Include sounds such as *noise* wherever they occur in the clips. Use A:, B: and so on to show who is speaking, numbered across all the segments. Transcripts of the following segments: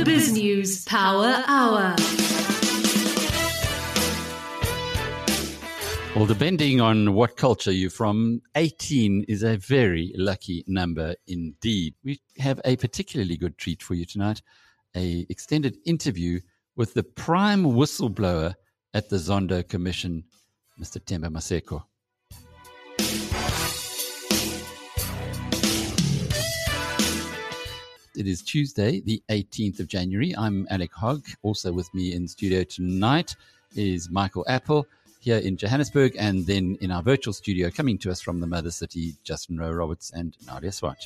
A: The BizNews Power Hour.
B: Well, depending on what culture you're from, 18 is a very lucky number indeed. We have a particularly good treat for you tonight a extended interview with the prime whistleblower at the Zondo Commission, Mr. Themba Maseko. It is Tuesday, the 18th of January. I'm Alec Hogg. Also with me in studio tonight is Michael Appel here in Johannesburg, and then in our virtual studio, coming to us from the mother city, Justin Rowe Roberts and Nadia Swart.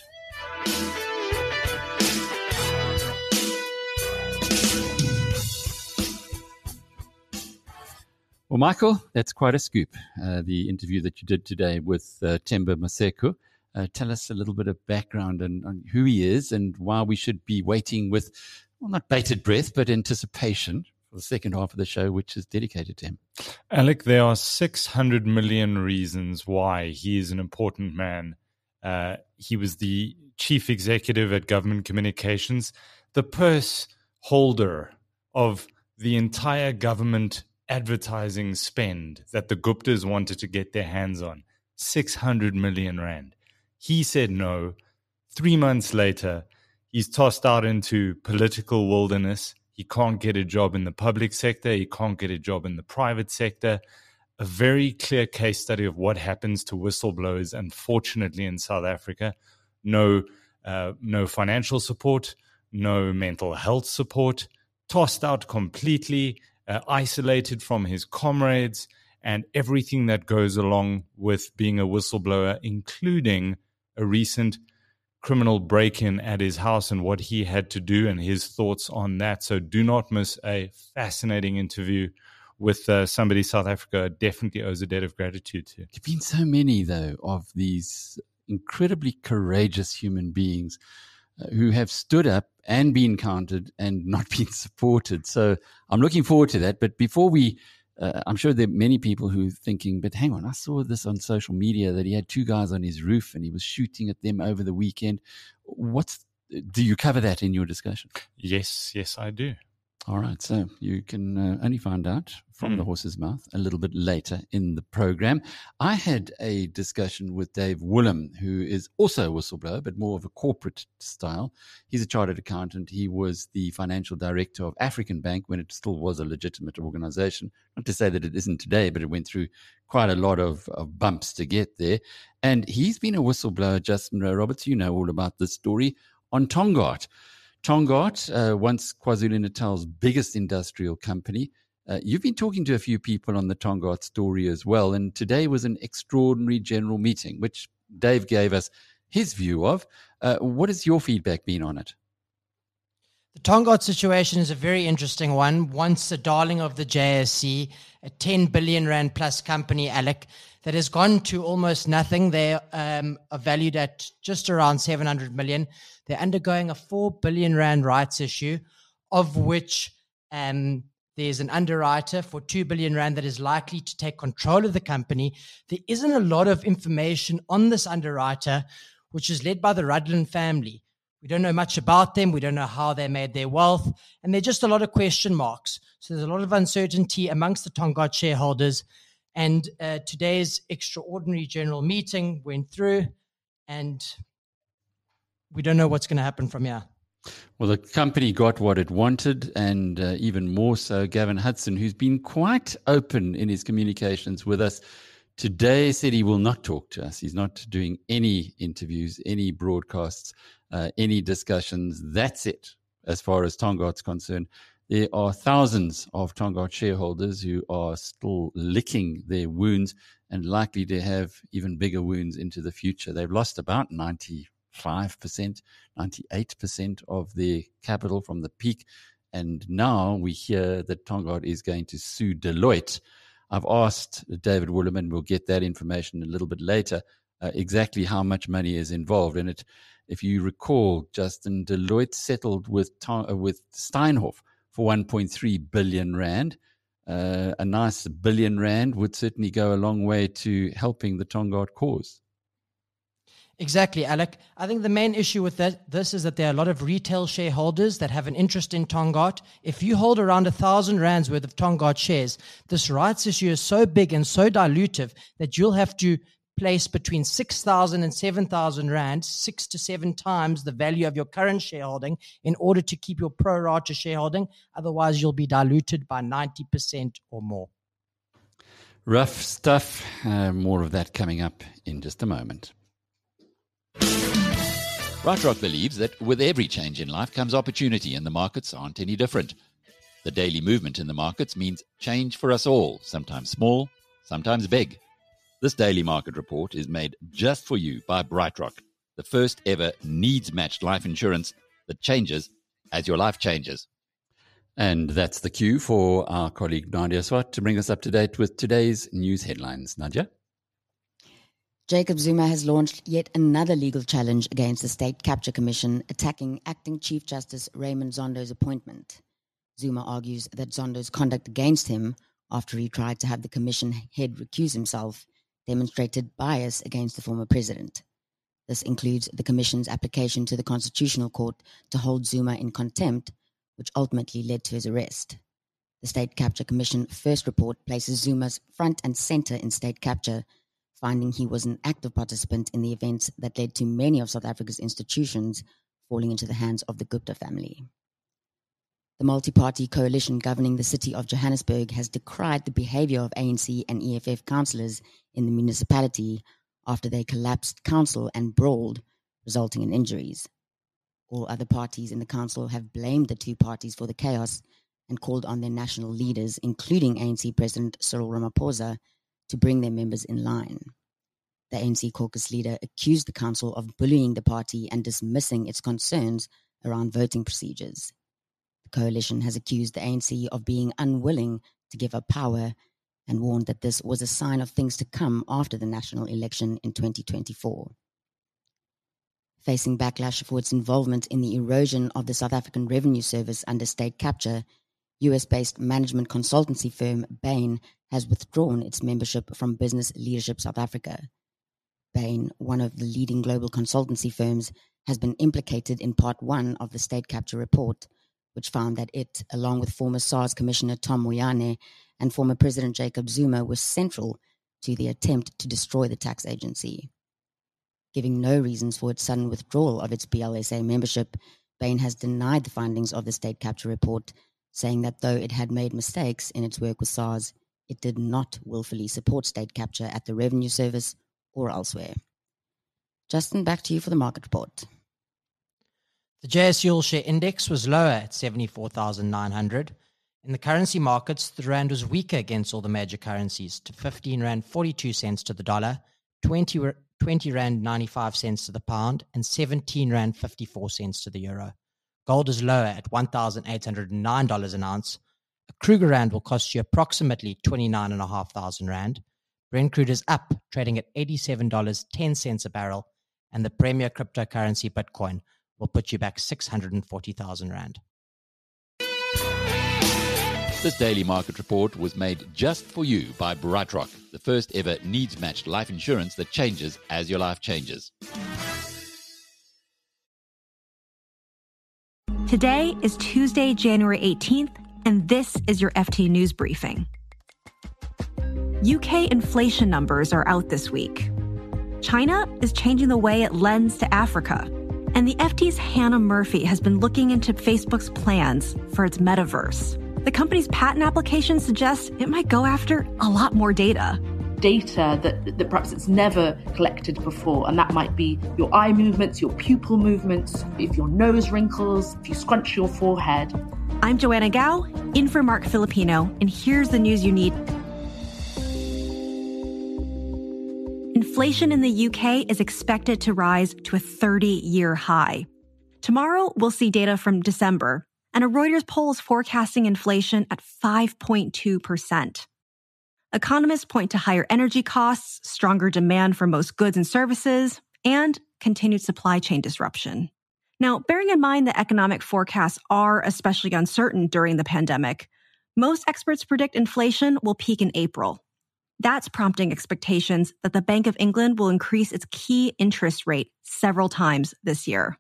B: Well, Michael, that's quite a scoop. Uh, the interview that you did today with uh, Themba Maseko. Uh, tell us a little bit of background and on who he is and why we should be waiting with, well, not bated breath, but anticipation for the second half of the show, which is dedicated to him.
C: Alec, there are 600 million reasons why he is an important man. Uh, he was the chief executive at Government Communications, the purse holder of the entire government advertising spend that the Guptas wanted to get their hands on 600 million rand. He said no. Three months later, he's tossed out into political wilderness. He can't get a job in the public sector. He can't get a job in the private sector. A very clear case study of what happens to whistleblowers, unfortunately, in South Africa. No, uh, no financial support, no mental health support, tossed out completely, uh, isolated from his comrades, and everything that goes along with being a whistleblower, including a recent criminal break in at his house and what he had to do and his thoughts on that. So do not miss a fascinating interview with uh, somebody South Africa definitely owes a debt of gratitude to.
B: There have been so many, though, of these incredibly courageous human beings uh, who have stood up and been counted and not *laughs* been supported. So I'm looking forward to that. But before we uh, I'm sure there are many people who are thinking, but hang on, I saw this on social media that he had two guys on his roof and he was shooting at them over the weekend. What's do you cover that in your discussion?
C: Yes, yes, I do.
B: All right, so you can uh, only find out from mm. the hmm. horse's mouth a little bit later in the program. I had a discussion with Dave Woollam, who is also a whistleblower, but more of a corporate style. He's a chartered accountant. He was the financial director of African Bank when it still was a legitimate organization. Not to say that it isn't today, but it went through quite a lot of, of bumps to get there. And he's been a whistleblower, Justin Roberts. You know all about this story on Tongaat. Tongaat, uh, once KwaZulu Natal's biggest industrial company. Uh, you've been talking to a few people on the Tongaat story as well, and today was an extraordinary general meeting, which Dave gave us his view of. Uh, what has your feedback been on it?
D: The Tongaat situation is a very interesting one. Once a darling of the JSE, a 10 billion rand plus company, Alec, that has gone to almost nothing. They um, are valued at just around 700 million. They're undergoing a 4 billion rand rights issue, of which um, there's an underwriter for 2 billion rand that is likely to take control of the company. There isn't a lot of information on this underwriter, which is led by the Rudland family. We don't know much about them. We don't know how they made their wealth. And there are just a lot of question marks. So there's a lot of uncertainty amongst the Tongaat shareholders. And uh, today's extraordinary general meeting went through, and we don't know what's going to happen from here.
B: Well, the company got what it wanted, and uh, even more so, Gavin Hudson, who's been quite open in his communications with us today, said he will not talk to us. He's not doing any interviews, any broadcasts, uh, any discussions. That's it, as far as Tongaat's concerned. There are thousands of Tongaat shareholders who are still licking their wounds and likely to have even bigger wounds into the future. They've lost about 95%, 98% of their capital from the peak. And now we hear that Tongaat is going to sue Deloitte. I've asked David Woollam, we'll get that information a little bit later, uh, exactly how much money is involved. And it, if you recall, Justin, Deloitte settled with, uh, with Steinhoff for 1.3 billion rand. Uh, a nice billion rand would certainly go a long way to helping the Tongaat cause.
D: Exactly, Alec. I think the main issue with that, this is that there are a lot of retail shareholders that have an interest in Tongaat. If you hold around a thousand rands worth of Tongaat shares, this rights issue is so big and so dilutive that you'll have to place between 6,000 and 7,000 rand, six to seven times the value of your current shareholding in order to keep your pro rata shareholding. Otherwise, you'll be diluted by 90% or more.
B: Rough stuff. Uh, more of that coming up in just a moment.
E: BrightRock believes that with every change in life comes opportunity, and the markets aren't any different. The daily movement in the markets means change for us all, sometimes small, sometimes big. This daily market report is made just for you by BrightRock, the first ever needs matched life insurance that changes as your life changes.
B: And that's the cue for our colleague Nadia Swart to bring us up to date with today's news headlines. Nadia?
F: Jacob Zuma has launched yet another legal challenge against the State Capture Commission, attacking acting Chief Justice Raymond Zondo's appointment. Zuma argues that Zondo's conduct against him, after he tried to have the commission head recuse himself, demonstrated bias against the former president. This includes the commission's application to the Constitutional Court to hold Zuma in contempt, which ultimately led to his arrest. The State Capture Commission first report places Zuma's front and center in state capture finding he was an active participant in the events that led to many of South Africa's institutions falling into the hands of the Gupta family. The multi party coalition governing the city of Johannesburg has decried the behavior of ANC and EFF councillors in the municipality after they collapsed council and brawled, resulting in injuries. All other parties in the council have blamed the two parties for the chaos and called on their national leaders, including ANC President Cyril Ramaphosa, to bring their members in line. The ANC caucus leader accused the council of bullying the party and dismissing its concerns around voting procedures. The coalition has accused the ANC of being unwilling to give up power and warned that this was a sign of things to come after the national election in 2024. Facing backlash for its involvement in the erosion of the South African Revenue Service under state capture, US based management consultancy firm Bain has withdrawn its membership from Business Leadership South Africa. Bain, one of the leading global consultancy firms, has been implicated in part one of the state capture report, which found that it, along with former SARS Commissioner Tom Moyane and former President Jacob Zuma, was central to the attempt to destroy the tax agency. Giving no reasons for its sudden withdrawal of its BLSA membership, Bain has denied the findings of the state capture report, saying that though it had made mistakes in its work with SARS, it did not willfully support state capture at the Revenue Service or elsewhere. Justin, back to you for the market report.
D: The JSE All Share Index was lower at 74,900. In the currency markets, the rand was weaker against all the major currencies to 15 rand 42 cents to the dollar, 20, 20 rand 95 cents to the pound, and 17 rand 54 cents to the euro. Gold is lower at $1,809 an ounce, a Krugerrand will cost you approximately 29,500 Rand. Brent crude is up, trading at $87.10 a barrel, and the premier cryptocurrency Bitcoin will put you back 640,000 Rand.
E: This daily market report was made just for you by BrightRock, the first ever needs matched life insurance that changes as your life changes.
G: Today is Tuesday, January 18th and this is your FT News Briefing. UK inflation numbers are out this week. China is changing the way it lends to Africa. And the FT's Hannah Murphy has been looking into Facebook's plans for its metaverse. The company's patent application suggests it might go after a lot more data.
H: Data that, that perhaps it's never collected before, and that might be your eye movements, your pupil movements, if your nose wrinkles, if you scrunch your forehead.
G: I'm Joanna Gao, in for Marc Filippino, and here's the news you need. Inflation in the UK is expected to rise to a 30 year high. Tomorrow, we'll see data from December, and a Reuters poll is forecasting inflation at 5.2%. Economists point to higher energy costs, stronger demand for most goods and services, and continued supply chain disruption. Now, bearing in mind that economic forecasts are especially uncertain during the pandemic, most experts predict inflation will peak in April. That's prompting expectations that the Bank of England will increase its key interest rate several times this year.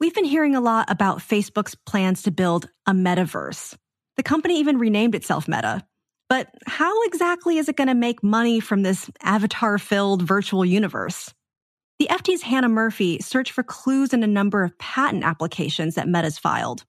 G: We've been hearing a lot about Facebook's plans to build a metaverse. The company even renamed itself Meta. But how exactly is it going to make money from this avatar filled virtual universe? The FT's Hannah Murphy searched for clues in a number of patent applications that Meta's filed.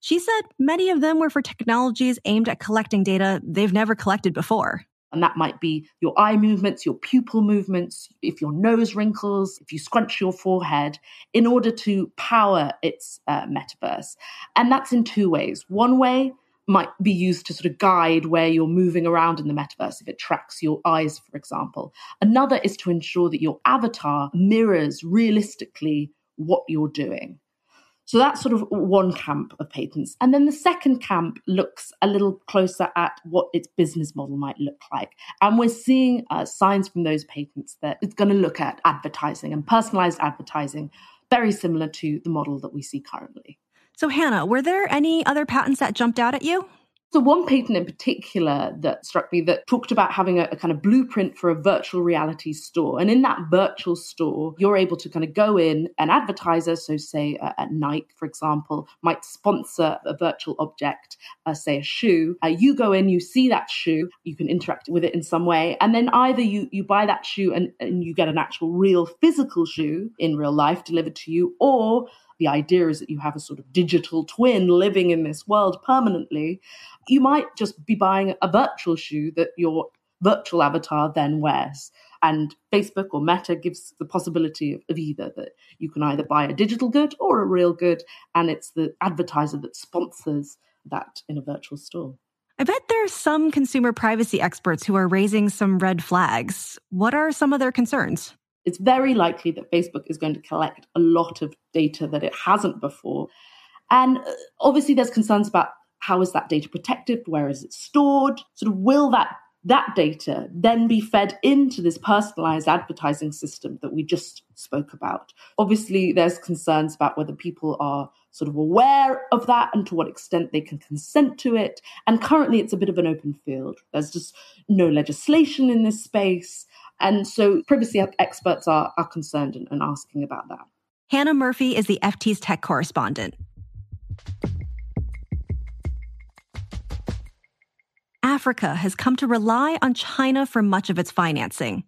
G: She said many of them were for technologies aimed at collecting data they've never collected before.
H: And that might be your eye movements, your pupil movements, if your nose wrinkles, if you scrunch your forehead, in order to power its uh, metaverse. And that's in two ways. One way might be used to sort of guide where you're moving around in the metaverse, if it tracks your eyes, for example. Another is to ensure that your avatar mirrors realistically what you're doing. So that's sort of one camp of patents. And then the second camp looks a little closer at what its business model might look like. And we're seeing uh, signs from those patents that it's going to look at advertising and personalized advertising, very similar to the model that we see currently.
G: So, Hannah, were there any other patents that jumped out at you?
H: So, one patent in particular that struck me that talked about having a, a, kind of blueprint for a virtual reality store. And in that virtual store, you're able to kind of go in, an advertiser, so say uh, at Nike, for example, might sponsor a virtual object, uh, say a shoe. Uh, you go in, you see that shoe, you can interact with it in some way. And then either you, you buy that shoe and, and you get an actual real physical shoe in real life delivered to you, or the idea is that you have a sort of digital twin living in this world permanently. You might just be buying a virtual shoe that your virtual avatar then wears. And Facebook or Meta gives the possibility of, of, either that you can either buy a digital good or a real good, and it's the advertiser that sponsors that in a virtual store.
G: I bet there are some consumer privacy experts who are raising some red flags. What are some of their concerns?
H: It's very likely that Facebook is going to collect a lot of data that it hasn't before. And uh, obviously, there's concerns about how is that data protected? Where is it stored? Sort of will that that data then be fed into this personalized advertising system that we just spoke about. Obviously, there's concerns about whether people are sort of aware of that and to what extent they can consent to it. And currently, it's a bit of an open field. There's just no legislation in this space. And so privacy experts are, are concerned and, and asking about that.
G: Hannah Murphy is the FT's tech correspondent. Africa has come to rely on China for much of its financing.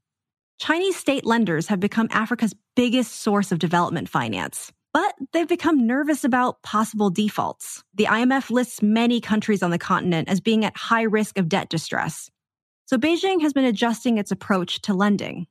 G: Chinese state lenders have become Africa's biggest source of development finance, but they've become nervous about possible defaults. The IMF lists many countries on the continent as being at high risk of debt distress. So Beijing has been adjusting its approach to lending.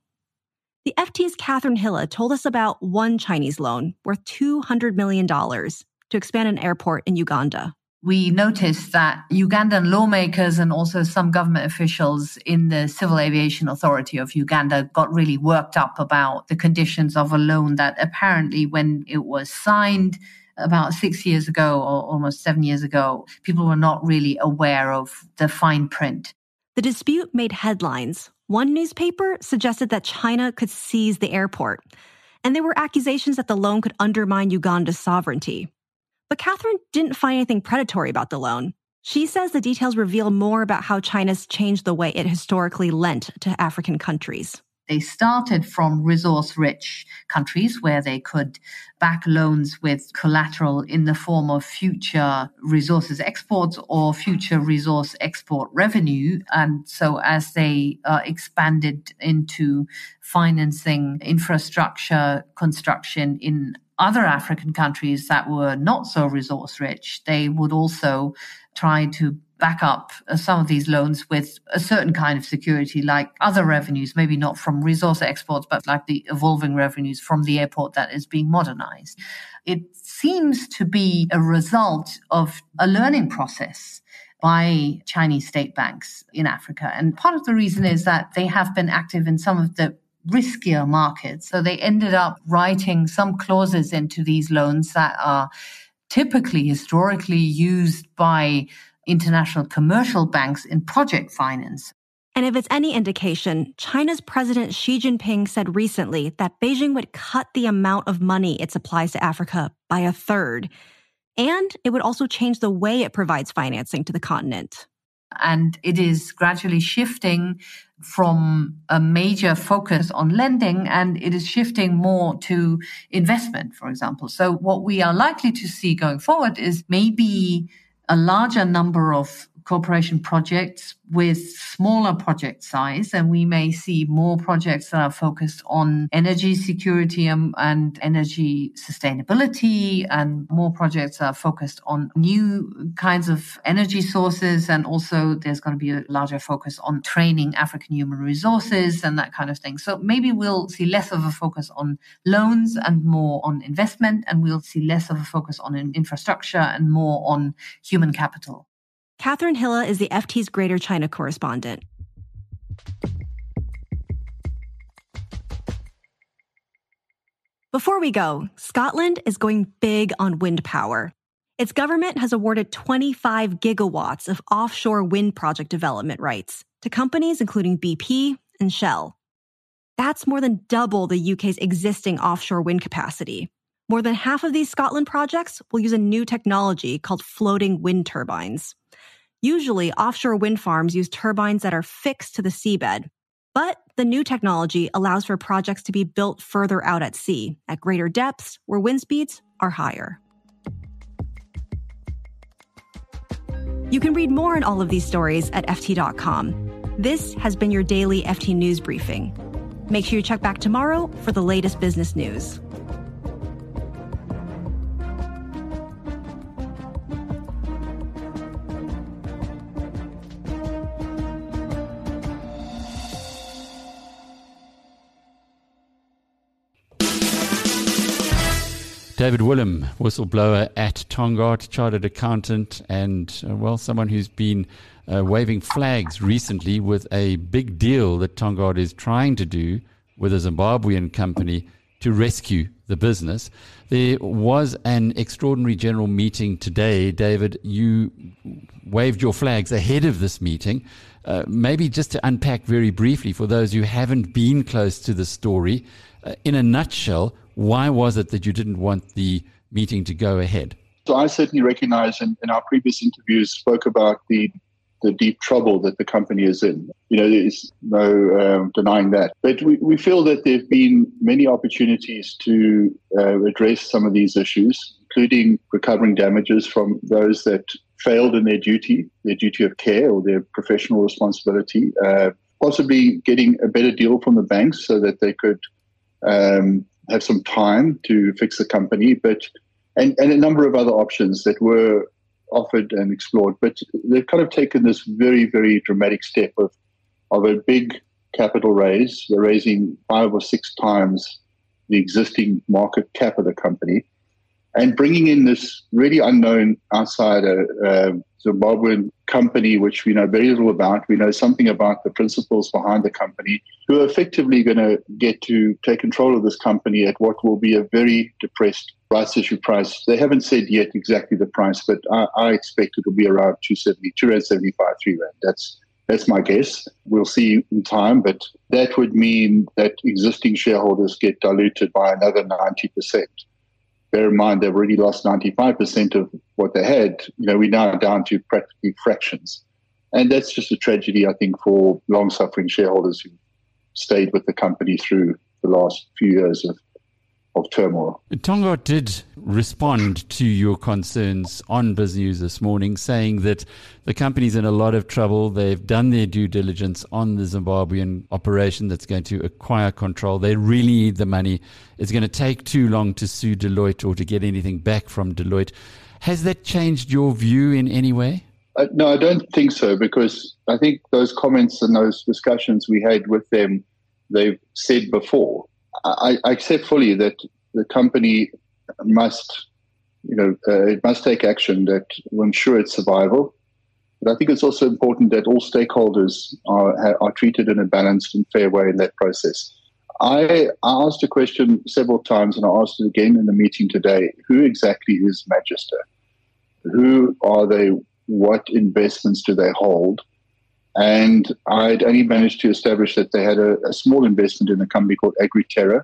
G: The FT's Kathrin Hille told us about one Chinese loan worth $200 million to expand an airport in Uganda.
I: We noticed that Ugandan lawmakers and also some government officials in the Civil Aviation Authority of Uganda got really worked up about the conditions of a loan that apparently, when it was signed, about six years ago or almost seven years ago, people were not really aware of the fine print.
G: The dispute made headlines. One newspaper suggested that China could seize the airport, and there were accusations that the loan could undermine Uganda's sovereignty. But Kathrin didn't find anything predatory about the loan. She says the details reveal more about how China's changed the way it historically lent to African countries.
I: They started from resource rich countries where they could back loans with collateral in the form of future resources exports or future resource export revenue. And so as they uh, expanded into financing infrastructure construction in other African countries that were not so resource rich, they would also try to back up some of these loans with a certain kind of security, like other revenues, maybe not from resource exports, but like the evolving revenues from the airport that is being modernized. It seems to be a result of a learning process by Chinese state banks in Africa. And part of the reason is that they have been active in some of the riskier markets. So they ended up writing some clauses into these loans that are typically historically used by international commercial banks in project finance.
G: And if it's any indication, China's President Xi Jinping said recently that Beijing would cut the amount of money it supplies to Africa by a third. And it would also change the way it provides financing to the continent.
I: And it is gradually shifting from a major focus on lending and it is shifting more to investment, for example. So what we are likely to see going forward is maybe a larger number of cooperation projects with smaller project size. And we may see more projects that are focused on energy security and, and energy sustainability and more projects are focused on new kinds of energy sources. And also there's going to be a larger focus on training African human resources and that kind of thing. So maybe we'll see less of a focus on loans and more on investment. And we'll see less of a focus on infrastructure and more on human capital.
G: Kathrin Hille is the FT's Greater China correspondent. Before we go, Scotland is going big on wind power. Its government has awarded 25 gigawatts of offshore wind project development rights to companies including BP and Shell. That's more than double the UK's existing offshore wind capacity. More than half of these Scotland projects will use a new technology called floating wind turbines. Usually, offshore wind farms use turbines that are fixed to the seabed. But the new technology allows for projects to be built further out at sea, at greater depths, where wind speeds are higher. You can read more on all of these stories at FT.com. This has been your daily FT News Briefing. Make sure you check back tomorrow for the latest business news.
B: David Woollam, whistleblower at Tongaat, chartered accountant, and, uh, well, someone who's been uh, waving flags recently with a big deal that Tongaat is trying to do with a Zimbabwean company to rescue the business. There was an extraordinary general meeting today. David, you waved your flags ahead of this meeting. Uh, maybe just to unpack very briefly for those who haven't been close to the story, uh, in a nutshell, why was it that you didn't want the meeting to go ahead?
J: So I certainly recognize in, in our previous interviews spoke about the the deep trouble that the company is in. You know, there's no um, denying that. But we, we feel that there have been many opportunities to uh, address some of these issues, including recovering damages from those that failed in their duty, their duty of care or their professional responsibility, uh, possibly getting a better deal from the banks so that they could um, have some time to fix the company, but and, and a number of other options that were offered and explored. But they've kind of taken this very, very dramatic step of of a big capital raise. They're raising five or six times the existing market cap of the company and bringing in this really unknown outsider, uh, Zimbabwean company, which we know very little about. We know something about the principals behind the company, who are effectively going to get to take control of this company at what will be a very depressed rights issue price. They haven't said yet exactly the price, but I, I expect it will be around 270, 275, 3 rand. That's that's my guess. We'll see in time, but that would mean that existing shareholders get diluted by another 90% bear in mind they've already lost 95% of what they had. You know, we're now down to practically fractions. And that's just a tragedy, I think, for long suffering shareholders who stayed with the company through the last few years of of turmoil.
B: Tongaat did respond to your concerns on BizNews this morning, saying that the company's in a lot of trouble. They've done their due diligence on the Zimbabwean operation that's going to acquire control. They really need the money. It's going to take too long to sue Deloitte or to get anything back from Deloitte. Has that changed your view in any way?
J: Uh, no, I don't think so, because I think those comments and those discussions we had with them, they've said before I, I, accept fully that the company must, you know, uh, it must take action that will ensure its survival. But I think it's also important that all stakeholders are, are treated in a balanced and fair way in that process. I asked a question several times, and I asked it again in the meeting today. Who exactly is Magister? Who are they? What investments do they hold? And I'd only managed to establish that they had a, a small investment in a company called AgriTerra.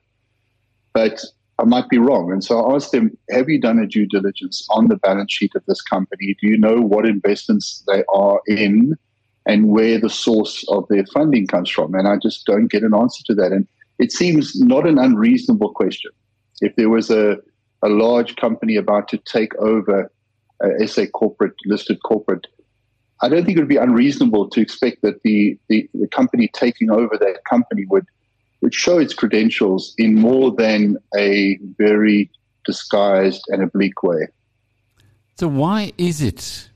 J: But I might be wrong. And so I asked them, have you done a due diligence on the balance sheet of this company? Do you know what investments they are in and where the source of their funding comes from? And I just don't get an answer to that. And it seems not an unreasonable question. If there was a, a large company about to take over a SA corporate, listed corporate, I don't think it would be unreasonable to expect that the, the, the company taking over that company would would show its credentials in more than a very disguised and oblique way.
B: So, why is it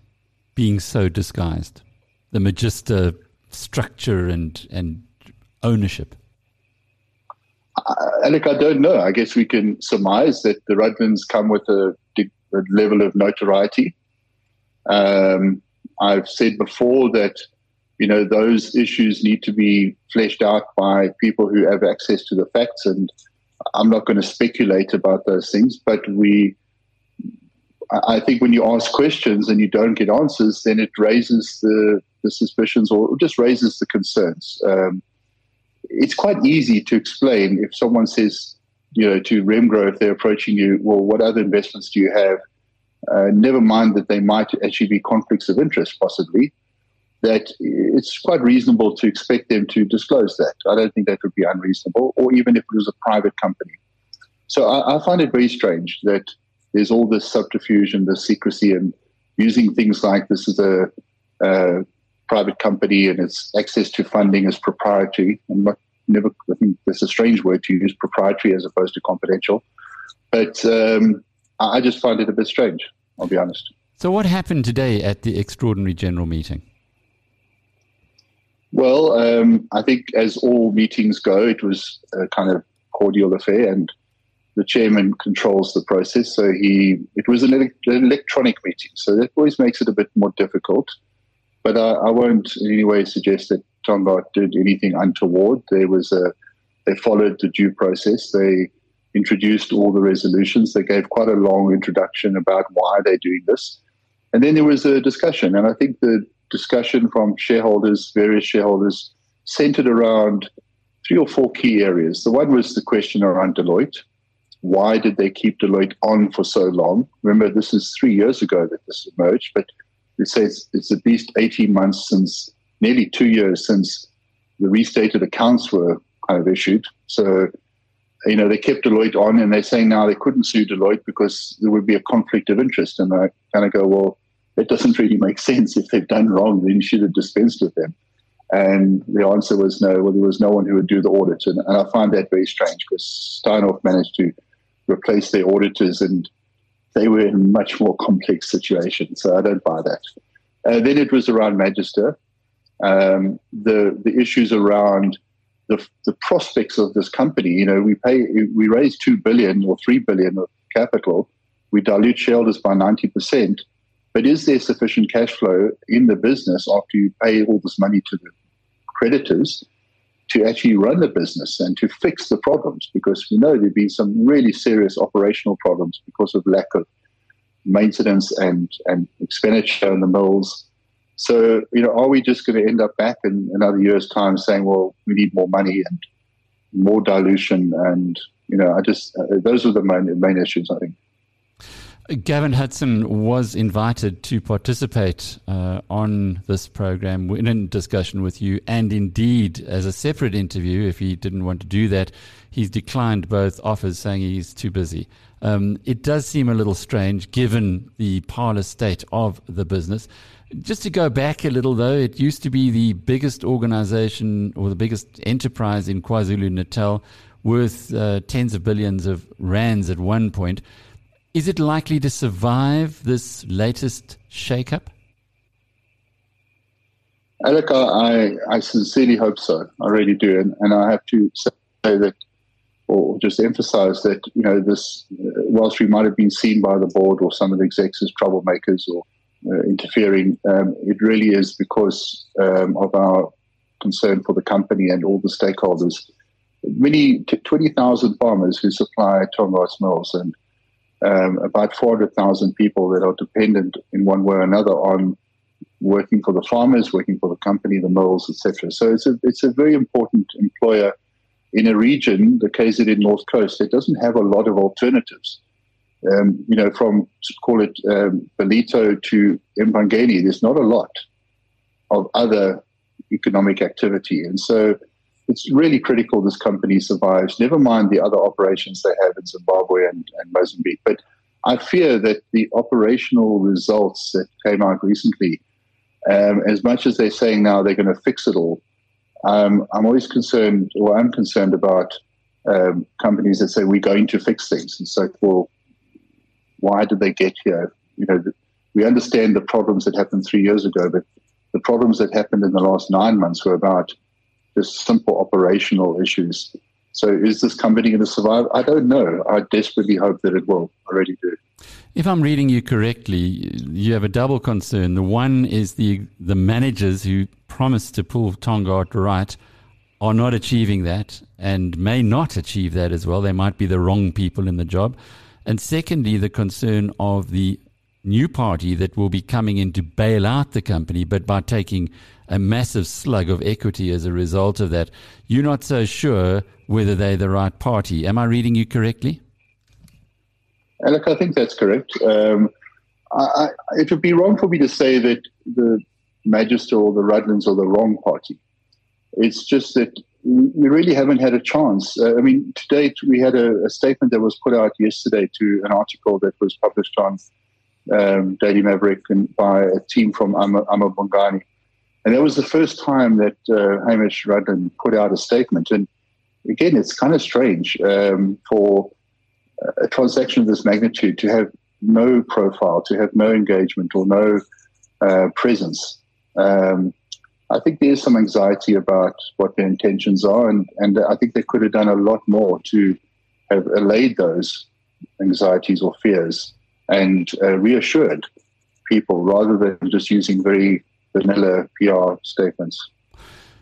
B: being so disguised? The Magister structure and, and ownership?
J: Uh, Alec, I don't know. I guess we can surmise that the Rudlands come with a, a level of notoriety. Um, I've said before that you know, those issues need to be fleshed out by people who have access to the facts. And I'm not going to speculate about those things, but we, I think when you ask questions and you don't get answers, then it raises the, the suspicions or just raises the concerns. Um, it's quite easy to explain if someone says, you know, to Remgro, if they're approaching you, well, what other investments do you have? Uh, never mind that they might actually be conflicts of interest, possibly that it's quite reasonable to expect them to disclose that. I don't think that would be unreasonable, or even if it was a private company. So I, I find it very strange that there's all this subterfuge and this secrecy and using things like this is a, a private company and its access to funding is proprietary. I'm not never. I think that's a strange word to use, proprietary as opposed to confidential. But um, I just find it a bit strange. I'll be honest.
B: So, what happened today at the extraordinary general meeting?
J: Well, um, I think as all meetings go, it was a kind of cordial affair, and the chairman controls the process. So he, it was an, ele- an electronic meeting, so that always makes it a bit more difficult. But I, I won't in any way suggest that Tongaat did anything untoward. There was a, they followed the due process. They introduced all the resolutions. They gave quite a long introduction about why they're doing this. And then there was a discussion. And I think the discussion from shareholders, various shareholders, centered around three or four key areas. The one was the question around Deloitte. Why did they keep Deloitte on for so long? Remember, this is three years ago that this emerged, but it says it's at least 18 months since, nearly two years since the restated accounts were kind of issued. So, you know, they kept Deloitte on and they're saying now they couldn't sue Deloitte because there would be a conflict of interest. And I kind of go, well, it doesn't really make *laughs* sense. If they've done wrong, then you should have dispensed with them. And the answer was no. Well, there was no one who would do the audit, and, and I find that very strange because Steinhoff managed to replace their auditors, and they were in a much more complex situation. So I don't buy that. Uh, then it was around Magister. um, the the issues around the, the prospects of this company. You know, we pay we raise two billion or three billion of capital, we dilute shareholders by ninety percent but is there sufficient cash flow in the business after you pay all this money to the creditors to actually run the business and to fix the problems? Because we know there've been some really serious operational problems because of lack of maintenance and, and expenditure in the mills. So, you know, are we just going to end up back in another year's time saying, well, we need more money and more dilution? And, you know, I just, uh, those are the main, main issues, I think.
B: Gavin Hudson was invited to participate uh, on this program in a discussion with you, and indeed, as a separate interview, if he didn't want to do that, he's declined both offers, saying he's too busy. Um, it does seem a little strange given the parlous state of the business. Just to go back a little, though, it used to be the biggest organization or the biggest enterprise in KwaZulu Natal, worth uh, tens of billions of rands at one point. Is it likely to survive this latest shakeup?
J: Alec, I, I sincerely hope so. I really do. And, and I have to say that, or just emphasize that, you know, this, uh, whilst we might have been seen by the board or some of the execs as troublemakers or interfering, um, it really is because um, of our concern for the company and all the stakeholders. Many, t- 20,000 farmers who supply Tongaat's mills and um, about 400,000 people that are dependent in one way or another on working for the farmers, working for the company, the mills, etc. So it's a it's a very important employer in a region, the KZN North Coast, that doesn't have a lot of alternatives. Um, you know, from call it um, Ballito to Empangeni, there's not a lot of other economic activity. And so it's really critical this company survives, never mind the other operations they have in Zimbabwe and, and Mozambique. But I fear that the operational results that came out recently, um, as much as they're saying now they're going to fix it all, um, I'm always concerned, or I'm concerned about um, companies that say we're going to fix things. And so, well, why did they get here? You know, we understand the problems that happened three years ago, but the problems that happened in the last nine months were about just simple operational issues. So, is this company going to survive? I don't know. I desperately hope that it will. I really do.
B: If I'm reading you correctly, you have a double concern. The one is the the managers who promised to pull Tongaat right are not achieving that and may not achieve that as well. They might be the wrong people in the job. And secondly, the concern of the new party that will be coming in to bail out the company, but by taking a massive slug of equity as a result of that. You're not so sure whether they're the right party. Am I reading you correctly?
J: look, I think that's correct. Um, I, I, it would be wrong for me to say that the Magister or the Rudlands are the wrong party. It's just that we really haven't had a chance. Uh, I mean, to date, we had a, a, statement that was put out yesterday to an article that was published on um, Daily Maverick and by a team from amaBhungane. And that was the first time that uh, Hamish Rudland put out a statement. And again, it's kind of strange um, for a transaction of this magnitude to have no profile, to have no engagement or no uh, presence. Um, I think there's some anxiety about what their intentions are, and, and I think they could have done a lot more to have allayed those anxieties or fears and uh, reassured people rather than just using very vanilla PR statements.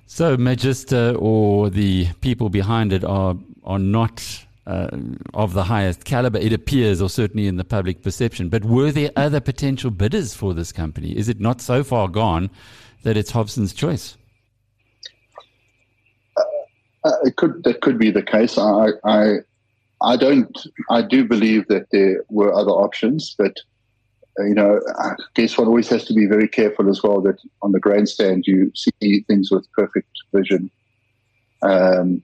B: So, Magister or the people behind it are are not uh, of the highest caliber, it appears, or certainly in the public perception. But were there other potential bidders for this company? Is it not so far gone that it's Hobson's choice?
J: Uh, uh, it could that could be the case. I, I I don't. I do believe that there were other options, but uh, you know, I guess one always has to be very careful as well that on the grandstand you see things with perfect vision. Um,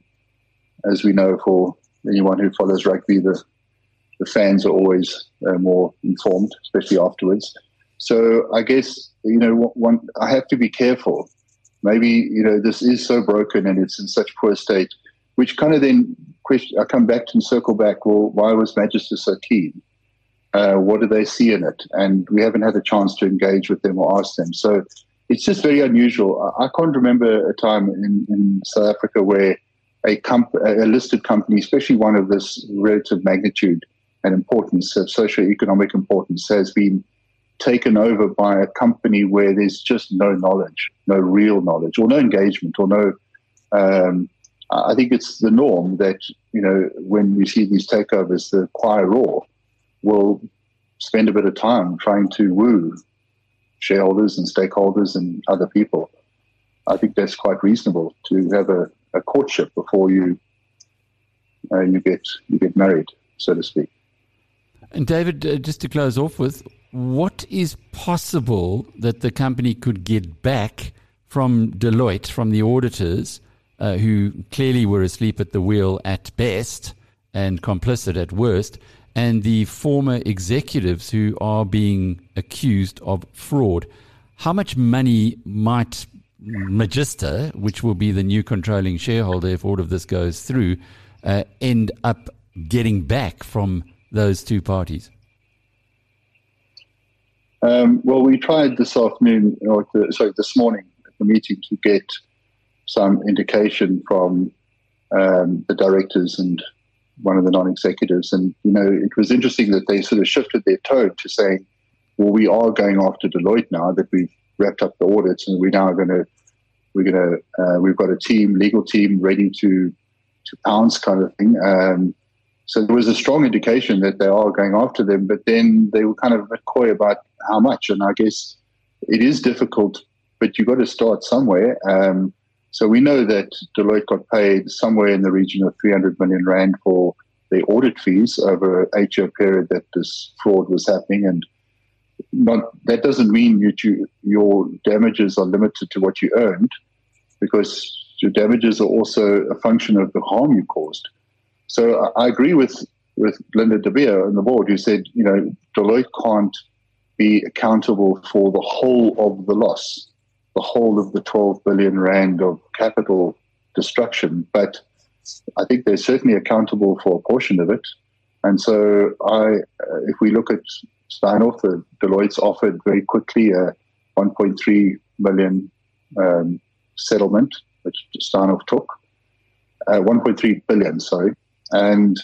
J: as we know, for anyone who follows rugby, the the fans are always uh, more informed, especially afterwards. So I guess you know, one I have to be careful. Maybe you know this is so broken and it's in such poor state, which kind of then question. I come back and circle back. Well, why was Magister so keen? Uh, what do they see in it? And we haven't had a chance to engage with them or ask them. So it's just very unusual. I, I can't remember a time in, in South Africa where a, comp- a listed company, especially one of this relative magnitude and importance of socio-economic importance, has been taken over by a company where there's just no knowledge, no real knowledge, or no engagement, or no. Um, I think it's the norm that you know when we see these takeovers, the choir will spend a bit of time trying to woo shareholders and stakeholders and other people. I think that's quite reasonable to have a, a courtship before you uh, you get you get married, so to speak.
B: And David, uh, just to close off with, what is possible that the company could get back from Deloitte, from the auditors, uh, who clearly were asleep at the wheel at best and complicit at worst, and the former executives who are being accused of fraud. How much money might Magister, which will be the new controlling shareholder if all of this goes through, uh, end up getting back from those two parties?
J: Um, well, we tried this afternoon, or the, sorry, this morning at the meeting to get some indication from um, the directors and one of the non-executives. And, you know, it was interesting that they sort of shifted their tone to saying, well, we are going after Deloitte now that we've wrapped up the audits and we're now going to, we're going to, uh, we've got a team, legal team ready to, to pounce kind of thing. Um, so there was a strong indication that they are going after them, but then they were kind of a bit coy about how much. And I guess it is difficult, but you've got to start somewhere. Um, So we know that Deloitte got paid somewhere in the region of 300 million rand for their audit fees over an eight-year period that this fraud was happening, and not that doesn't mean that you, your damages are limited to what you earned, because your damages are also a function of the harm you caused. So I, agree with with Linda De Beer on the board, who said, you know, Deloitte can't be accountable for the whole of the loss, the whole of the 12 billion rand of capital destruction, but I think they're certainly accountable for a portion of it. And so, I, uh, if we look at Steinhoff, the Deloitte's offered very quickly a 1.3 million um, settlement, which Steinhoff took, uh, 1.3 billion, sorry, and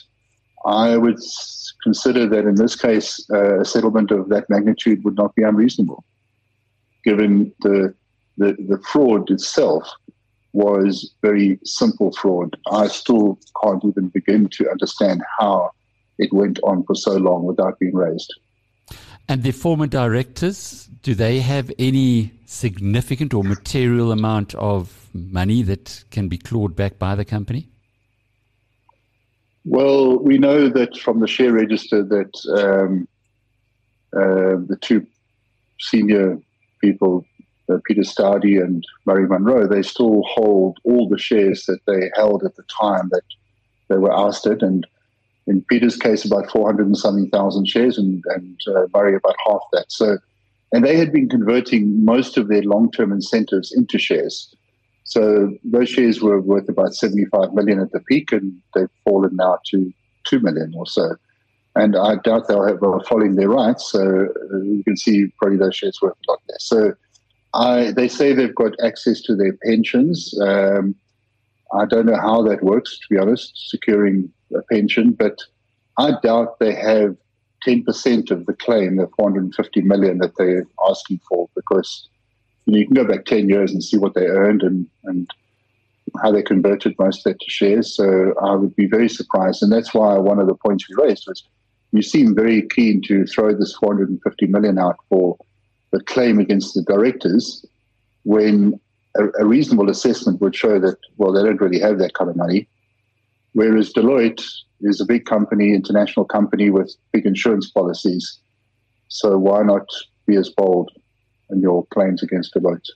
J: I would consider that in this case, uh, a settlement of that magnitude would not be unreasonable, given the the, the fraud itself was very simple fraud. I still can't even begin to understand how it went on for so long without being raised.
B: And the former directors, do they have any significant or material amount of money that can be clawed back by the company?
J: Well, we know that from the share register that um, uh, the two senior people, uh, Peter Staude and Murray Munro, they still hold all the shares that they held at the time that they were ousted. And in Peter's case, about 400 and something thousand shares, and, and uh, Murray about half that. So, and they had been converting most of their long term incentives into shares. So those shares were worth about 75 million at the peak, and they've fallen now to 2 million or so. And I doubt they'll have uh, following their rights. So uh, you can see probably those shares worth a lot less. So I, they say they've got access to their pensions. Um, I don't know how that works, to be honest, securing a pension, but I doubt they have 10% of the claim, the 450 million that they're asking for, because you, know, you can go back 10 years and see what they earned and, and how they converted most of that to shares. So I would be very surprised. And that's why one of the points we raised was you seem very keen to throw this 450 million out for the claim against the directors when a, a reasonable assessment would show that, well, they don't really have that kind of money. Whereas Deloitte is a big company, international company with big insurance policies. So why not be as bold? And your claims against Deloitte.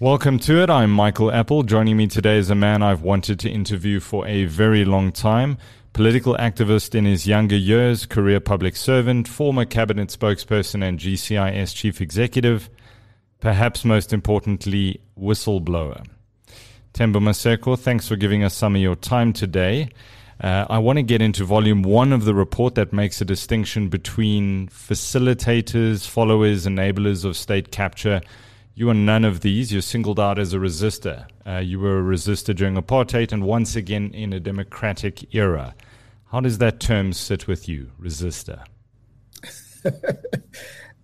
C: Welcome to it. I'm Michael Appel. Joining me today is a man I've wanted to interview for a very long time. Political activist in his younger years, career public servant, former cabinet spokesperson and GCIS chief executive, perhaps most importantly, whistleblower. Themba Maseko, thanks for giving us some of your time today. Uh, I want to get into volume one of the report that makes a distinction between facilitators, followers, enablers of state capture. You are none of these. You're singled out as a resistor. Uh, you were a resistor during apartheid and once again in a democratic era. How does that term sit with you, resistor? *laughs*
K: uh,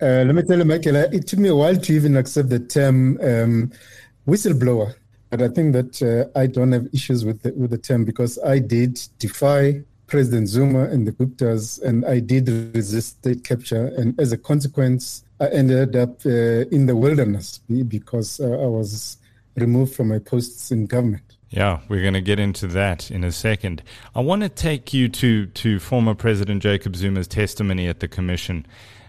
K: let me tell you, Michael, it took me a while to even accept the term um, whistleblower. But I think that uh, I don't have issues with the, with the term because I did defy President Zuma and the Guptas, and I did resist state capture. And as a consequence, I ended up uh, in the wilderness because uh, I was removed from my posts in government.
C: Yeah, we're going to get into that in a second. I want to take you to, to former President Jacob Zuma's testimony at the commission.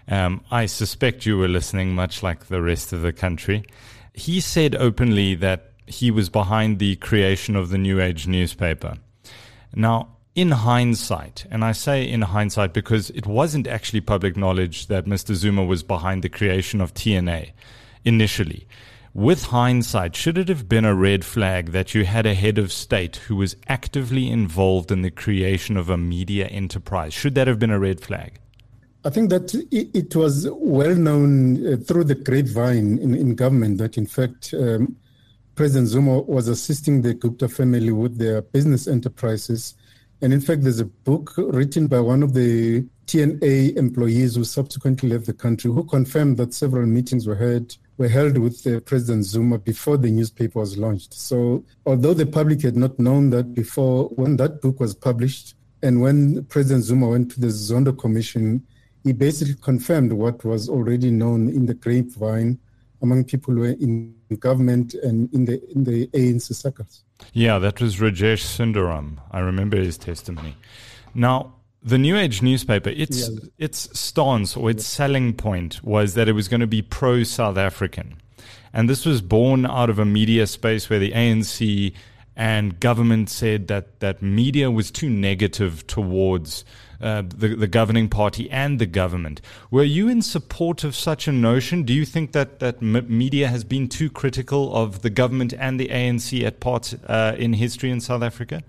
C: Um, I suspect you were listening, much like the rest of the country. He said openly that he was behind the creation of the New Age newspaper. Now, in hindsight, and I say in hindsight because it wasn't actually public knowledge that Mr. Zuma was behind the creation of TNA initially. With hindsight, should it have been a red flag that you had a head of state who was actively involved in the creation of a media enterprise? Should that have been a red flag?
K: I think that it, was well known uh, through the grapevine in, in government that, in fact, um, President Zuma was assisting the Gupta family with their business enterprises. And in fact, there's a book written by one of the TNA employees who subsequently left the country who confirmed that several meetings were held were held with uh, President Zuma before the newspaper was launched. So, although the public had not known that before, when that book was published and when President Zuma went to the Zondo Commission, he basically confirmed what was already known in the grapevine among people who were in government and in the in the ANC circles.
C: Yeah, that was Rajesh Sundaram. I remember his testimony. Now, the New Age newspaper, its
K: Yeah.
C: its stance or its selling point was that it was going to be pro South African. And this was born out of a media space where the ANC and government said that, that media was too negative towards uh, the, the governing party and the government. Were you in support of such a notion? Do you think that, that media has been too critical of the government and the ANC at parts uh, in history in South Africa?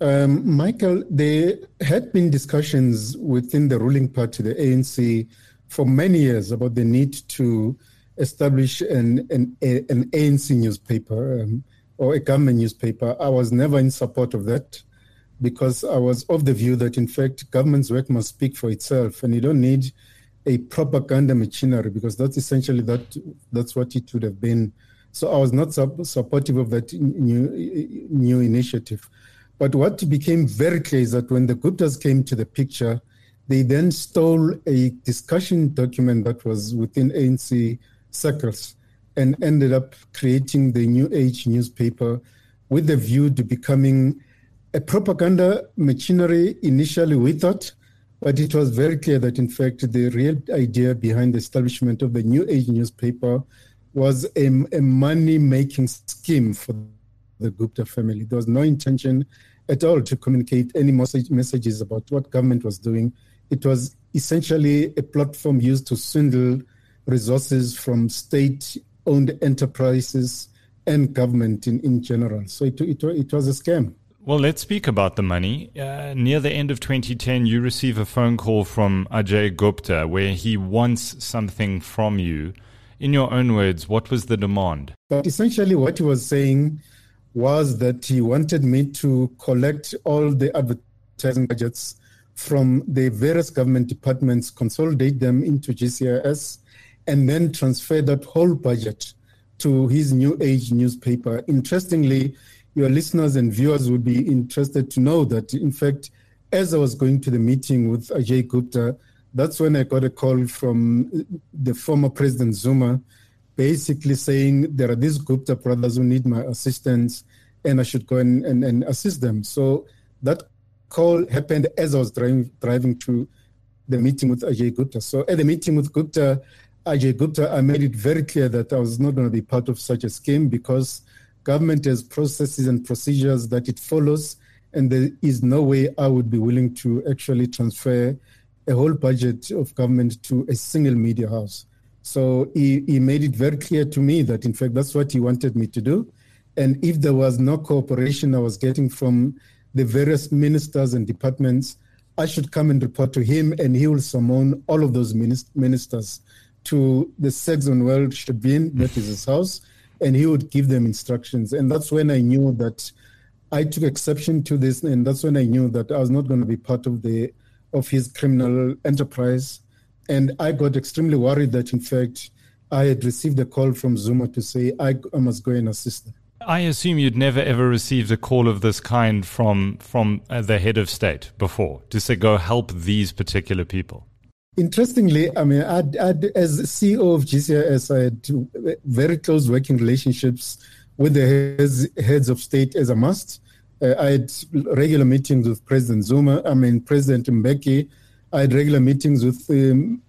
K: Um, Michael, there had been discussions within the ruling party, the ANC, for many years about the need to establish an an, an ANC newspaper um, or a government newspaper. I was never in support of that because I was of the view that, in fact, government's work must speak for itself, and you don't need a propaganda machinery because that's essentially that that's what it would have been. So I was not sup- supportive of that new new initiative. But what became very clear is that when the Guptas came to the picture, they then stole a discussion document that was within ANC circles and ended up creating the New Age newspaper with the view to becoming a propaganda machinery initially, we thought, but it was very clear that, in fact, the real idea behind the establishment of the New Age newspaper was a, a money making scheme for the Gupta family. There was no intention at all to communicate any message, messages about what government was doing. It was essentially a platform used to swindle resources from state owned enterprises and government in, in general. So it, it, it was a scam.
C: Well, let's speak about the money. Uh, near the end of 2010, you receive a phone call from Ajay Gupta where he wants something from you. In your own words, what was the demand?
K: But essentially, what he was saying was that he wanted me to collect all the advertising budgets from the various government departments, consolidate them into GCIS, and then transfer that whole budget to his New Age newspaper. Interestingly, your listeners and viewers would be interested to know that, in fact, as I was going to the meeting with Ajay Gupta, that's when I got a call from the former President Zuma, basically saying there are these Gupta brothers who need my assistance and I should go and, and, and assist them. So that call happened as I was driving, driving to the meeting with Ajay Gupta. So at the meeting with Gupta, Ajay Gupta, I made it very clear that I was not going to be part of such a scheme because government has processes and procedures that it follows, and there is no way I would be willing to actually transfer a whole budget of government to a single media house. So he, he made it very clear to me that, in fact, that's what he wanted me to do. And if there was no cooperation I was getting from the various ministers and departments, I should come and report to him, and he will summon all of those ministers to the Sex Saxonwold Shebeen, that is his house, and he would give them instructions. And that's when I knew that I took exception to this, and that's when I knew that I was not going to be part of the of his criminal enterprise. And I got extremely worried that, in fact, I had received a call from Zuma to say I, I must go and assist them.
C: I assume you'd never ever received a call of this kind from from uh, the head of state before to say go help these particular people.
K: Interestingly, I mean, I'd, I'd, as CEO of GCIS, I had very close working relationships with the heads, heads of state as a must. Uh, I had regular meetings with President Zuma, I mean, President Mbeki. I had regular meetings with um,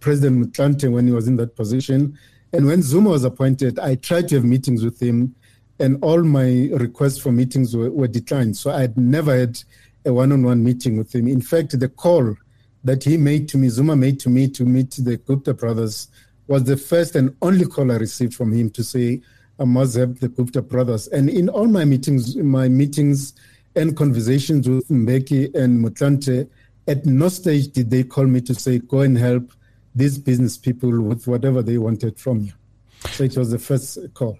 K: President Motlanthe when he was in that position. And when Zuma was appointed, I tried to have meetings with him, and all my requests for meetings were, were declined. So I had never had a one on one meeting with him. In fact, the call that he made to me, Zuma made to me to meet the Gupta brothers, was the first and only call I received from him to say, I must have the Gupta brothers. And in all my meetings, my meetings and conversations with Mbeki and Motlanthe, at no stage did they call me to say, go and help these business people with whatever they wanted from you. So it was the first call.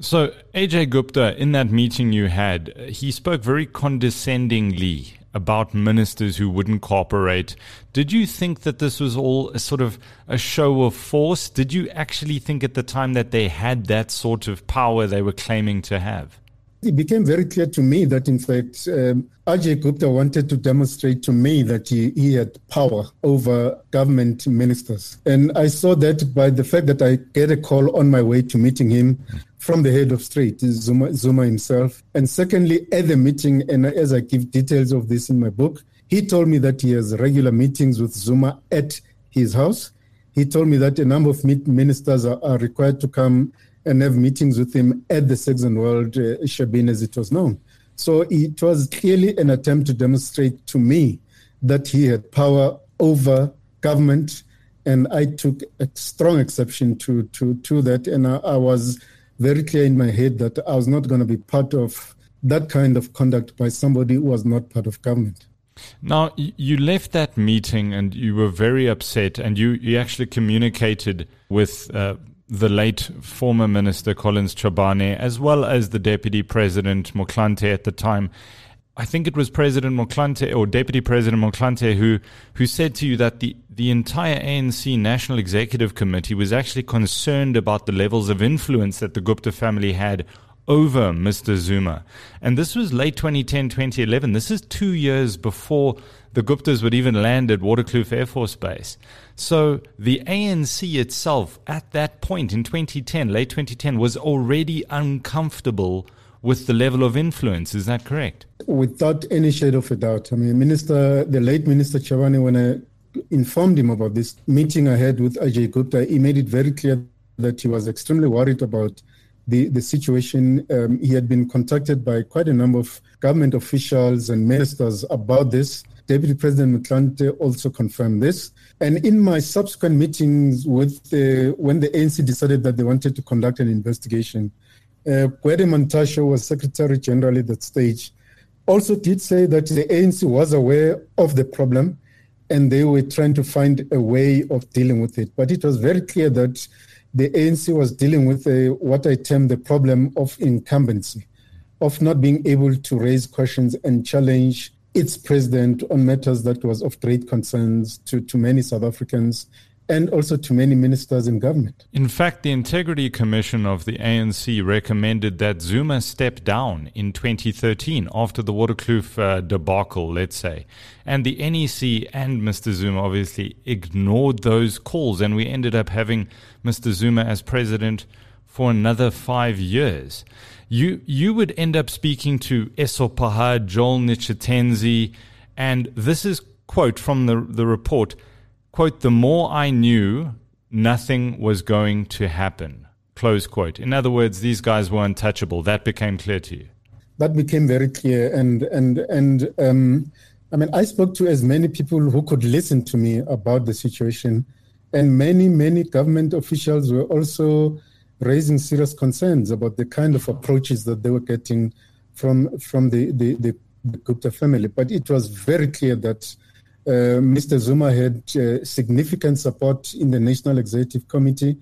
C: So, Ajay Gupta, in that meeting you had, he spoke very condescendingly about ministers who wouldn't cooperate. Did you think that this was all a sort of a show of force? Did you actually think at the time that they had that sort of power they were claiming to have?
K: it became very clear to me that, in fact, um, Ajay Gupta wanted to demonstrate to me that he, he had power over government ministers. And I saw that by the fact that I get a call on my way to meeting him from the head of state, Zuma, Zuma himself. And secondly, at the meeting, and as I give details of this in my book, he told me that he has regular meetings with Zuma at his house. He told me that a number of ministers are, are required to come and have meetings with him at the Saxonwold uh, Shebeen, as it was known. So it was clearly an attempt to demonstrate to me that he had power over government, and I took a strong exception to to to that, and I, I was very clear in my head that I was not going to be part of that kind of conduct by somebody who was not part of government.
C: Now, you left that meeting and you were very upset, and you, you actually communicated with uh, the late former Minister Collins Chabane, as well as the Deputy President Motlanthe at the time. I think it was President Motlanthe or Deputy President Motlanthe who who said to you that the, the entire ANC National Executive Committee was actually concerned about the levels of influence that the Gupta family had over Mr. Zuma. And this was late 2010, 2011. This is two years before the Guptas would even land at Waterkloof Air Force Base. So the ANC itself, at that point in 2010, late 2010, was already uncomfortable with the level of influence. Is that correct?
K: Without any shade of a doubt. I mean, Minister, the late Minister Chabane, when I informed him about this meeting I had with Ajay Gupta, he made it very clear that he was extremely worried about the, the situation. Um, he had been contacted by quite a number of government officials and ministers about this. Deputy President Motlanthe also confirmed this. And in my subsequent meetings with the, when the ANC decided that they wanted to conduct an investigation, uh, Gwede was Secretary General at that stage, also did say that the ANC was aware of the problem and they were trying to find a way of dealing with it. But it was very clear that the ANC was dealing with a, what I term the problem of incumbency, of not being able to raise questions and challenge its president on matters that was of great concerns to, to many South Africans and also to many ministers in government.
C: In fact, the Integrity Commission of the ANC recommended that Zuma step down in 2013 after the Waterkloof uh, debacle, let's say. And the NEC and Mr. Zuma obviously ignored those calls, and we ended up having Mr. Zuma as president for another five years. You, you would end up speaking to Essop Pahad, Joel Netshitenzhe, and this is quote from the, the report quote, the more I knew, nothing was going to happen, close quote. In other words, these guys were untouchable. That became clear to you.
K: That became very clear. And, and, and, um, I mean, I spoke to as many people who could listen to me about the situation. And many, many government officials were also raising serious concerns about the kind of approaches that they were getting from, from the, the, the, the Gupta family. But it was very clear that uh, Mr. Zuma had uh, significant support in the National Executive Committee,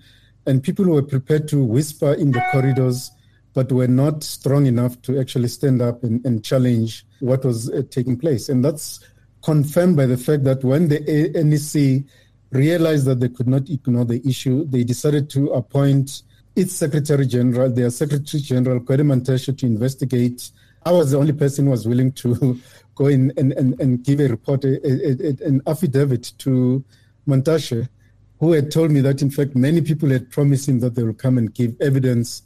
K: and people were prepared to whisper in the corridors, but were not strong enough to actually stand up and, and challenge what was uh, taking place. And that's confirmed by the fact that when the NEC realized that they could not ignore the issue, they decided to appoint its Secretary General, their Secretary General, Gwede Mantashe, to investigate. I was the only person who was willing to *laughs* go in and, and, and give a report, a, a, a, an affidavit to Mantashe, who had told me that, in fact, many people had promised him that they will come and give evidence.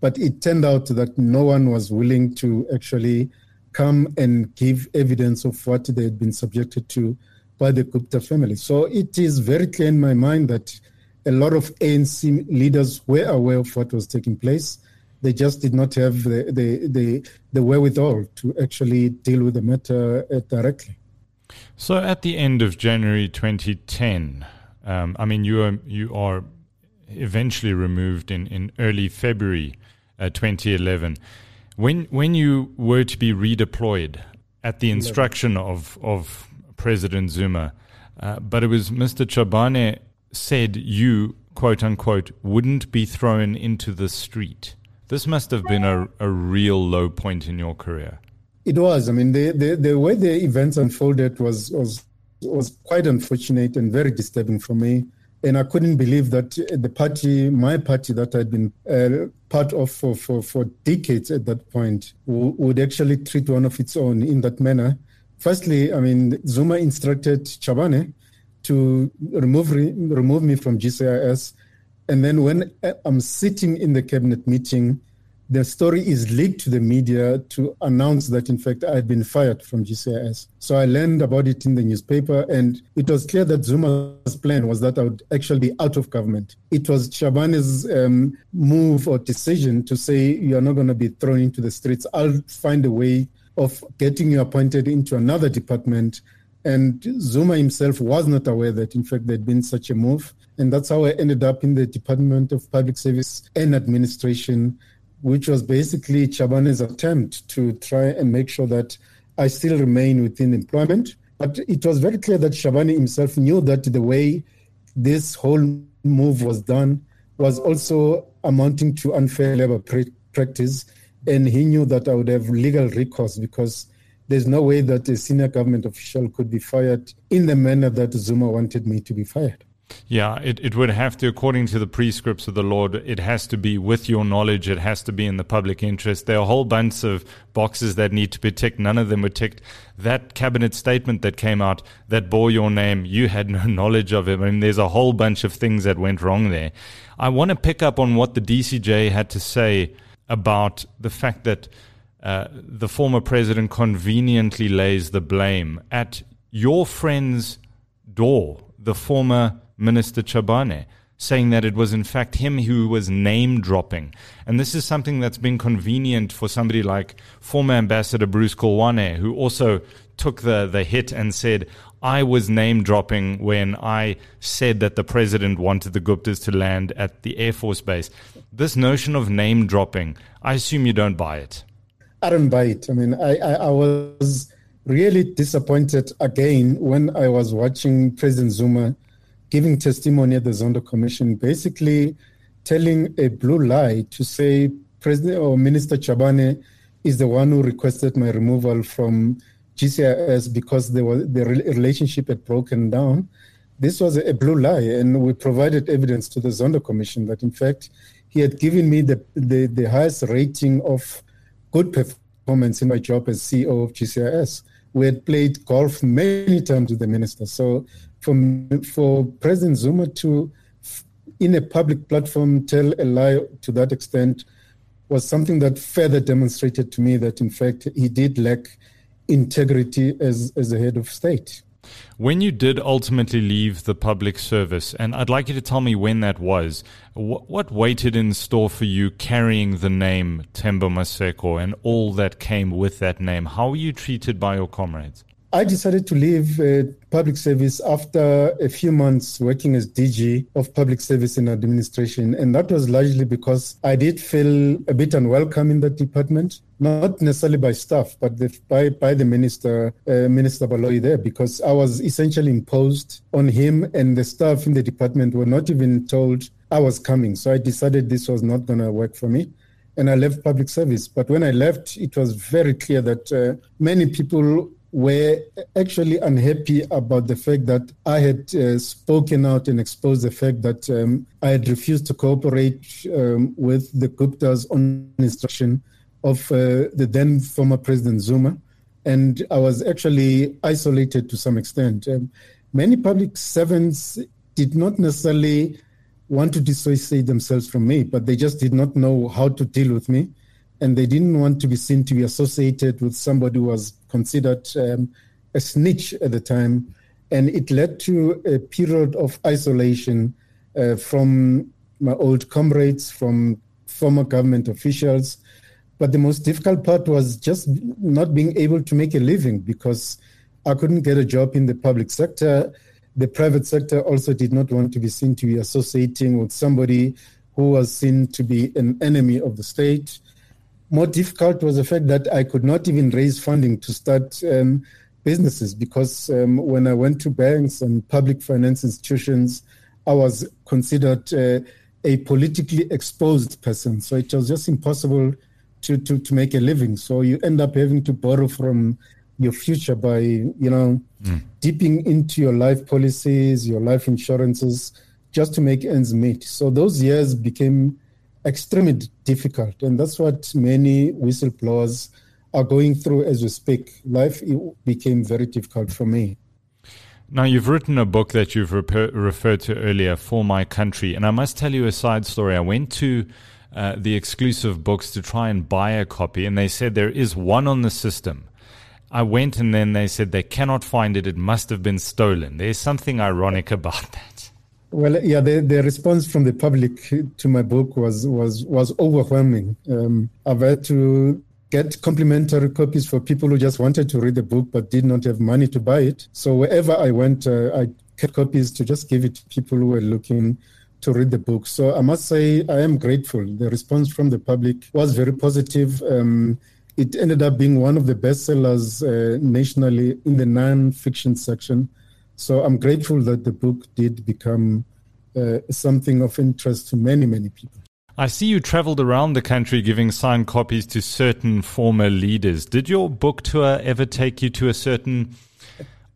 K: But it turned out that no one was willing to actually come and give evidence of what they had been subjected to by the Gupta family. So it is very clear in my mind that a lot of ANC leaders were aware of what was taking place they just did not have the, the, the, the wherewithal to actually deal with the matter uh, directly.
C: So at the end of January 2010, um, I mean, you are, you are eventually removed in, in early February uh, 2011. When, when you were to be redeployed at the instruction of, of President Zuma, uh, but it was Mr. Chabane said you, quote unquote, wouldn't be thrown into the street. This must have been a, a real low point in your career.
K: It was. I mean, the, the, the way the events unfolded was, was, was quite unfortunate and very disturbing for me. And I couldn't believe that the party, my party that I'd been uh, part of for, for, for decades at that point, would actually treat one of its own in that manner. Firstly, I mean, Zuma instructed Chabane to remove remove me from GCIS, and then when I'm sitting in the cabinet meeting the story is leaked to the media to announce that, in fact, I had been fired from GCIS. So I learned about it in the newspaper, and it was clear that Zuma's plan was that I would actually be out of government. It was Chabane's um, move or decision to say, You're not going to be thrown into the streets. I'll find a way of getting you appointed into another department. And Zuma himself was not aware that, in fact, there'd been such a move. And that's how I ended up in the Department of Public Service and Administration which was basically Chabane's attempt to try and make sure that I still remain within employment. But it was very clear that Chabane himself knew that the way this whole move was done was also amounting to unfair labor practice. And he knew that I would have legal recourse because there's no way that a senior government official could be fired in the manner that Zuma wanted me to be fired.
C: Yeah, it, it would have to, according to the prescripts of the Lord, it has to be with your knowledge, it has to be in the public interest. There are a whole bunch of boxes that need to be ticked. None of them were ticked. That cabinet statement that came out that bore your name, you had no *laughs* knowledge of it. I mean, there's a whole bunch of things that went wrong there. I want to pick up on what the DCJ had to say about the fact that uh, the former president conveniently lays the blame at your friend's door, the former Minister Chabane, saying that it was in fact him who was name dropping. And this is something that's been convenient for somebody like former Ambassador Bruce Koloane, who also took the, the hit and said, I was name dropping when I said that the president wanted the Guptas to land at the Air Force Base. This notion of name dropping, I assume you don't buy it.
K: I don't buy it. I mean, I, I, I was really disappointed again when I was watching President Zuma giving testimony at the Zondo Commission, basically telling a blue lie to say President or Minister Chabane is the one who requested my removal from GCIS because there was, the relationship had broken down. This was a blue lie, and we provided evidence to the Zondo Commission that, in fact, he had given me the, the, the highest rating of good performance in my job as CEO of GCIS. We had played golf many times with the minister. So for, for President Zuma to, in a public platform, tell a lie to that extent was something that further demonstrated to me that, in fact, he did lack integrity as, as a head of state.
C: When you did ultimately leave the public service, and I'd like you to tell me when that was, what, what waited in store for you carrying the name Themba Maseko and all that came with that name? How were you treated by your comrades?
K: I decided to leave uh, public service after a few months working as DG of public service and administration. And that was largely because I did feel a bit unwelcome in that department, not necessarily by staff, but the, by, by the minister, uh, Minister Baloyi there, because I was essentially imposed on him and the staff in the department were not even told I was coming. So I decided this was not going to work for me and I left public service. But when I left, it was very clear that uh, many people were actually unhappy about the fact that I had uh, spoken out and exposed the fact that um, I had refused to cooperate um, with the Guptas on instruction of uh, the then former President Zuma. And I was actually isolated to some extent. Um, many public servants did not necessarily want to dissociate themselves from me, but they just did not know how to deal with me and they didn't want to be seen to be associated with somebody who was considered um, a snitch at the time. And it led to a period of isolation uh, from my old comrades, from former government officials. But the most difficult part was just not being able to make a living because I couldn't get a job in the public sector. The private sector also did not want to be seen to be associating with somebody who was seen to be an enemy of the state more difficult was the fact that I could not even raise funding to start um, businesses because um, when I went to banks and public finance institutions, I was considered uh, a politically exposed person. So it was just impossible to, to, to make a living. So you end up having to borrow from your future by, you know, mm. dipping into your life policies, your life insurances, just to make ends meet. So those years became extremely difficult. And that's what many whistleblowers are going through as we speak. Life became very difficult for me.
C: Now, you've written a book that you've referred to earlier, For My Country. And I must tell you a side story. I went to uh, the exclusive books to try and buy a copy, and they said there is one on the system. I went and then they said they cannot find it. It must have been stolen. There's something ironic about that.
K: Well, yeah, the, the response from the public to my book was was was overwhelming. Um, I've had to get complimentary copies for people who just wanted to read the book but did not have money to buy it. So wherever I went, uh, I get copies to just give it to people who were looking to read the book. So I must say I am grateful. The response from the public was very positive. Um, it ended up being one of the bestsellers uh, nationally in the non-fiction section. So I'm grateful that the book did become uh, something of interest to many, many people.
C: I see you traveled around the country giving signed copies to certain former leaders. Did your book tour ever take you to a certain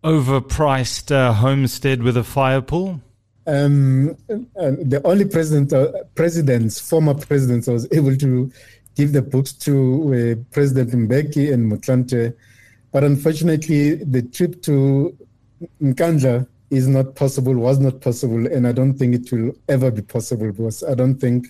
C: overpriced uh, homestead with a fire pool?
K: Um, the only president, uh, presidents, former presidents, I was able to give the books to uh, President Mbeki and Motlanthe. But unfortunately, the trip to Nkandla is not possible, was not possible, and I don't think it will ever be possible because I don't think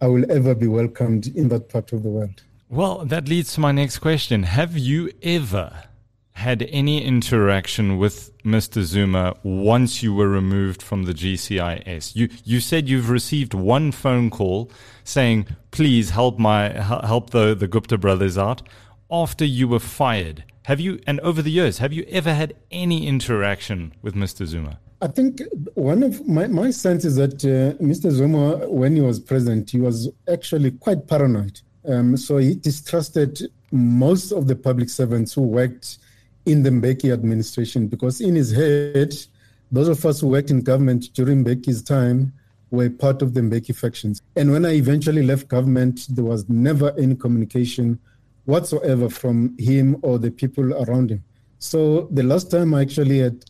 K: I will ever be welcomed in that part of the world.
C: Well, that leads to my next question. Have you ever had any interaction with Mr. Zuma once you were removed from the GCIS? You you said you've received one phone call saying, "Please help my help the the Gupta brothers out." After you were fired, have you and over the years have you ever had any interaction with Mr. Zuma?
K: I think one of my, my sense is that uh, Mr. Zuma, when he was president, he was actually quite paranoid. Um, so he distrusted most of the public servants who worked in the Mbeki administration because in his head, those of us who worked in government during Mbeki's time were part of the Mbeki factions. And when I eventually left government, there was never any communication whatsoever from him or the people around him. So the last time I actually had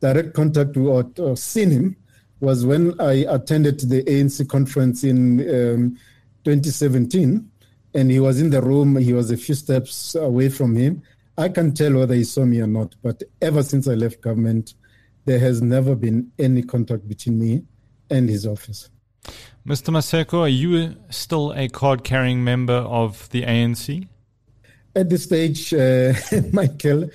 K: direct contact or, or seen him was when I attended the ANC conference in um, 2017, and he was in the room. He was a few steps away from him. I can't tell whether he saw me or not, but ever since I left government, there has never been any contact between me and his office.
C: Mr. Maseko, are you still a card carrying member of the ANC?
K: At this stage, uh, *laughs* Michael,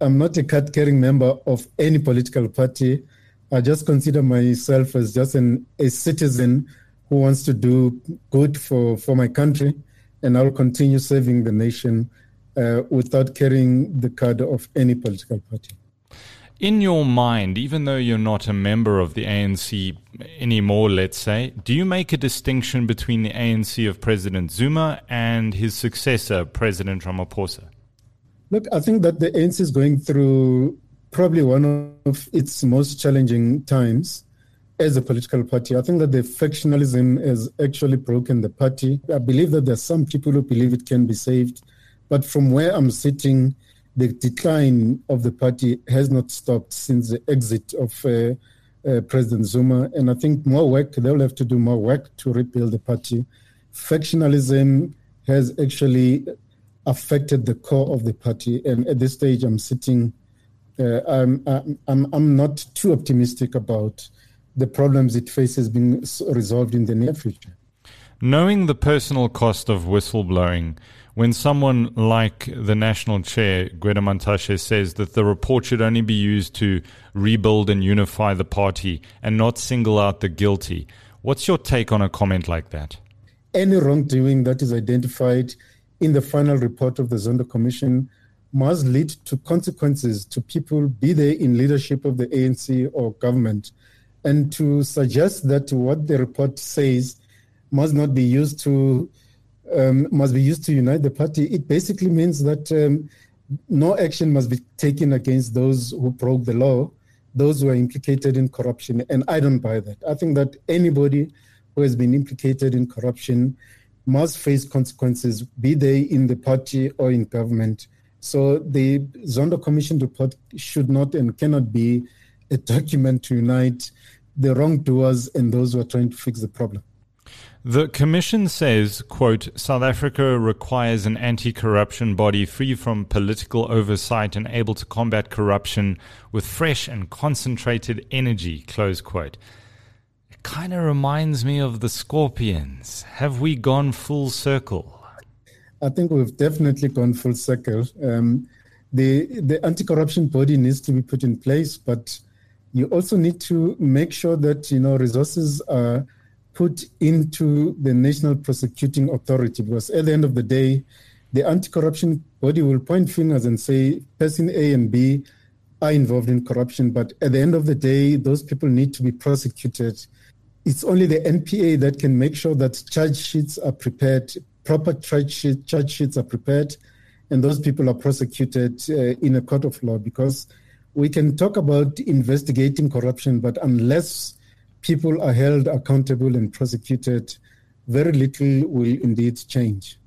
K: I'm not a card carrying member of any political party. I just consider myself as just an, a citizen who wants to do good for, for my country, and I'll continue serving the nation uh, without carrying the card of any political party.
C: In your mind, even though you're not a member of the ANC anymore, let's say, do you make a distinction between the ANC of President Zuma and his successor, President Ramaphosa?
K: Look, I think that the ANC is going through probably one of its most challenging times as a political party. I think that the factionalism has actually broken the party. I believe that there are some people who believe it can be saved, but from where I'm sitting, the decline of the party has not stopped since the exit of uh, uh, President Zuma. And I think more work, they'll have to do more work to rebuild the party. Factionalism has actually affected the core of the party. And at this stage, I'm sitting, uh, I'm, I'm, I'm not too optimistic about the problems it faces being resolved in the near future.
C: Knowing the personal cost of whistleblowing, when someone like the national chair, Gwede Mantashe, says that the report should only be used to rebuild and unify the party and not single out the guilty, what's your take on a comment like that?
K: Any wrongdoing that is identified in the final report of the Zondo Commission must lead to consequences to people, be they in leadership of the ANC or government. And to suggest that what the report says must not be used to um, must be used to unite the party, it basically means that um, no action must be taken against those who broke the law, those who are implicated in corruption. And I don't buy that. I think that anybody who has been implicated in corruption must face consequences, be they in the party or in government. So the Zondo Commission report should not and cannot be a document to unite the wrongdoers and those who are trying to fix the problem.
C: The commission says, quote, South Africa requires an anti-corruption body free from political oversight and able to combat corruption with fresh and concentrated energy, close quote. It kind of reminds me of the Scorpions. Have we gone full circle?
K: I think we've definitely gone full circle. Um, the the anti-corruption body needs to be put in place, but you also need to make sure that you know resources are put into the National Prosecuting Authority because at the end of the day, the anti-corruption body will point fingers and say person A and B are involved in corruption, but at the end of the day, those people need to be prosecuted. It's only the NPA that can make sure that charge sheets are prepared, proper charge, sheet, charge sheets are prepared, and those people are prosecuted uh, in a court of law because we can talk about investigating corruption, but unless people are held accountable and prosecuted, very little will indeed change.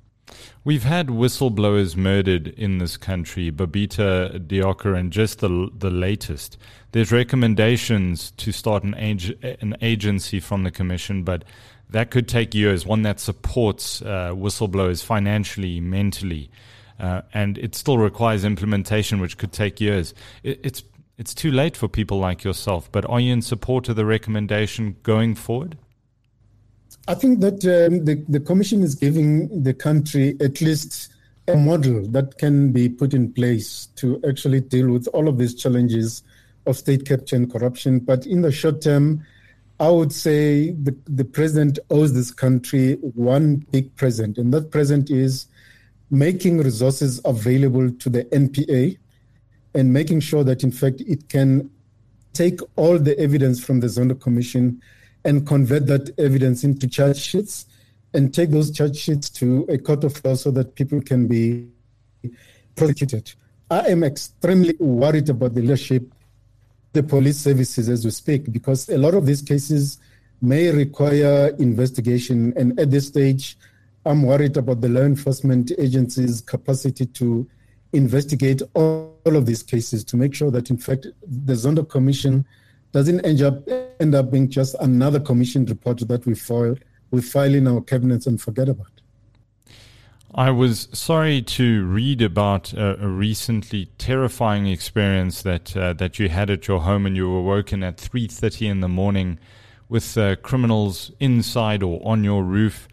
C: We've had whistleblowers murdered in this country, Babita Deokaran, and just the the latest. There's recommendations to start an, ag- an agency from the commission, but that could take years. One that supports uh, whistleblowers financially, mentally, uh, and it still requires implementation, which could take years. It, it's it's too late for people like yourself. But are you in support of the recommendation going forward?
K: I think that um, the, the Commission is giving the country at least a model that can be put in place to actually deal with all of these challenges of state capture and corruption. But in the short term, I would say the, the president owes this country one big present, and that present is making resources available to the NPA and making sure that, in fact, it can take all the evidence from the Zondo Commission and convert that evidence into charge sheets and take those charge sheets to a court of law so that people can be prosecuted. I am extremely worried about the leadership, the police services as we speak, because a lot of these cases may require investigation. And at this stage, I'm worried about the law enforcement agencies' capacity to investigate all, all of these cases to make sure that, in fact, the Zondo Commission doesn't end up end up being just another commission report that we file we file in our cabinets and forget about.
C: I was sorry to read about a, a recently terrifying experience that uh, that you had at your home, and you were woken at three thirty in the morning with uh, criminals inside or on your roof.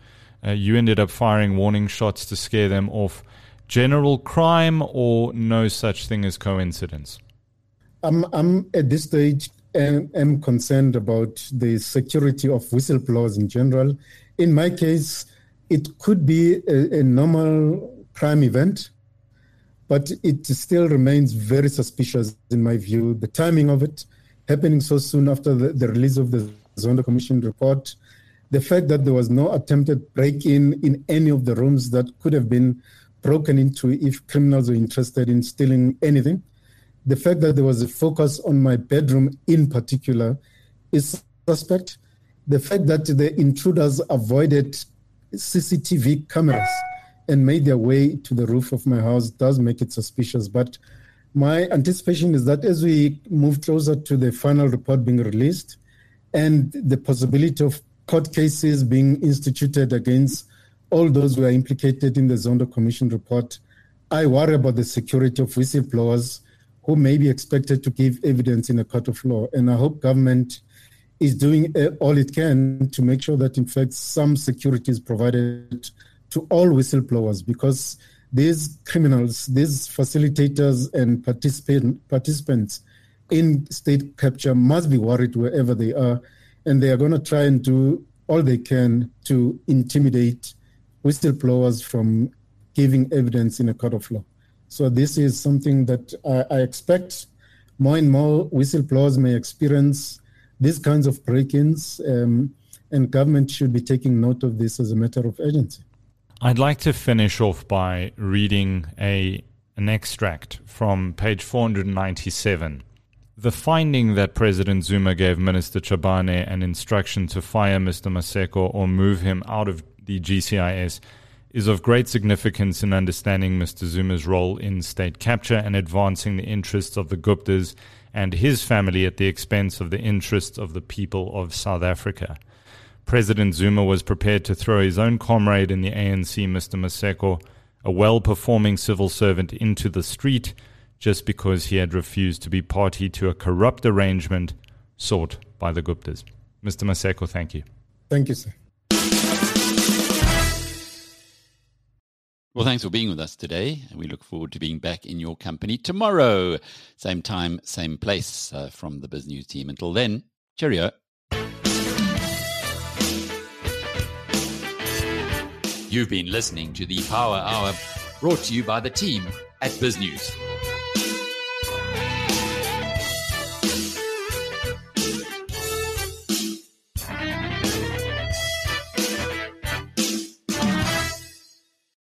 C: Uh, you ended up firing warning shots to scare them off general crime or no such thing as coincidence?
K: I'm, I'm at this stage am, am concerned about the security of whistleblowers in general. In my case, it could be a, a normal crime event, but it still remains very suspicious in my view. The timing of it happening so soon after the, the release of the Zondo Commission report, the fact that there was no attempted break in in any of the rooms that could have been broken into if criminals were interested in stealing anything. The fact that there was a focus on my bedroom in particular is suspect. The fact that the intruders avoided CCTV cameras and made their way to the roof of my house does make it suspicious. But my anticipation is that as we move closer to the final report being released and the possibility of court cases being instituted against all those who are implicated in the Zondo Commission report. I worry about the security of whistleblowers who may be expected to give evidence in a court of law. And I hope government is doing uh, all it can to make sure that, in fact, some security is provided to all whistleblowers because these criminals, these facilitators and participant, participants in state capture must be worried wherever they are. And they are going to try and do all they can to intimidate whistleblowers from giving evidence in a court of law. So this is something that I, I expect more and more whistleblowers may experience these kinds of break-ins, um, and government should be taking note of this as a matter of urgency.
C: I'd like to finish off by reading a an extract from page 497. The finding that President Zuma gave Minister Chabane an instruction to fire Mr. Maseko or move him out of the GCIS, is of great significance in understanding Mr. Zuma's role in state capture and advancing the interests of the Guptas and his family at the expense of the interests of the people of South Africa. President Zuma was prepared to throw his own comrade in the ANC, Mr. Maseko, a well performing civil servant, into the street just because he had refused to be party to a corrupt arrangement sought by the Guptas. Mr. Maseko, thank you.
K: Thank you, sir.
E: Well, thanks for being with us today. And we look forward to being back in your company tomorrow. Same time, same place uh, from the BizNews team. Until then, cheerio. You've been listening to the Power Hour brought to you by the team at BizNews.